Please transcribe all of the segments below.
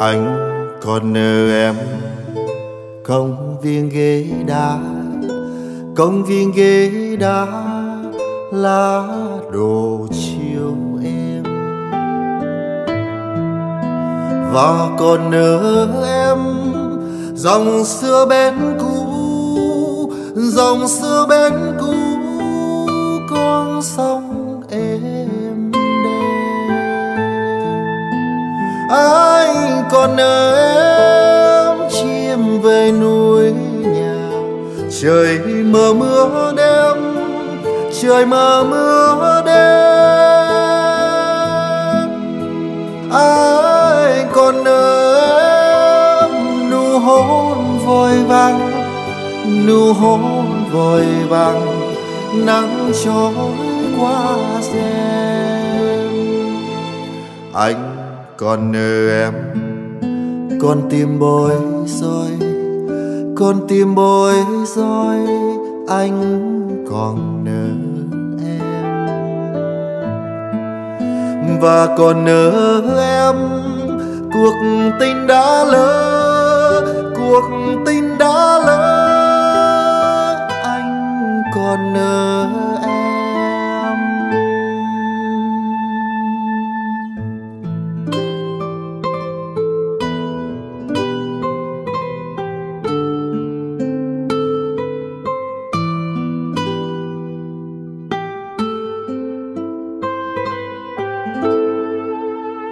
anh còn nợ em. Công viên ghế đá, công viên ghế đá lá đồ chiều em. Và còn nợ em dòng xưa bên cũ, dòng xưa bên cũ. Con còn em chim về núi nhà. Trời mờ mưa đêm, trời mờ mưa đêm. Ai còn nợ em nụ hôn vội vàng, nụ hôn vội vàng nắng trôi qua rèm. Anh còn nợ em con tim bối rối con tim bối rối anh còn nhớ em. Và còn nhớ em, cuộc tình đã lỡ, cuộc tình đã lỡ.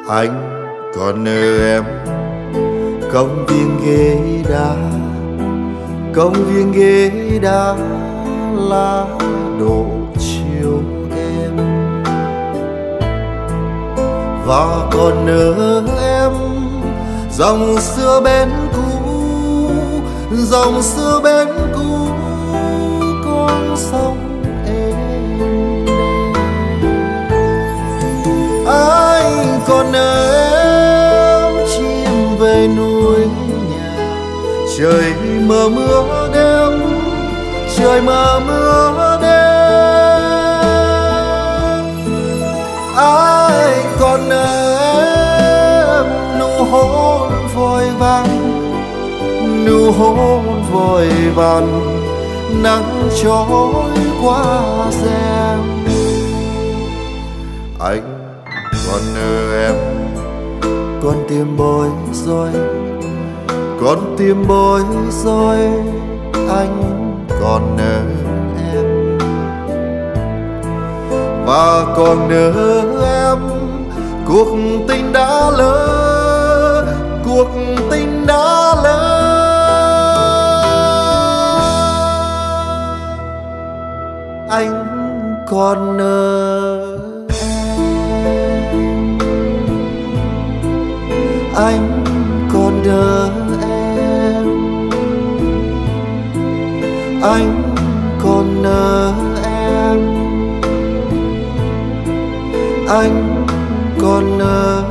Anh còn nợ em. Công viên ghế đá, công viên ghế đá lá đổ chiều em và còn nợ em, dòng xưa bên cũ, dòng xưa bên cũ, con sông về núi nhà trời mờ mưa đêm, trời mờ mưa đêm. Ai còn em nụ hôn vội vàng, nụ hôn vội vàng nắng trôi qua rèm anh còn nợ em, con tim bối rối con tim bối rối anh còn nỡ em. Và còn nỡ em, cuộc tình đã lỡ, cuộc tình đã lỡ. Anh còn nợ em. Anh còn nợ anh còn nợ em. Anh còn nợ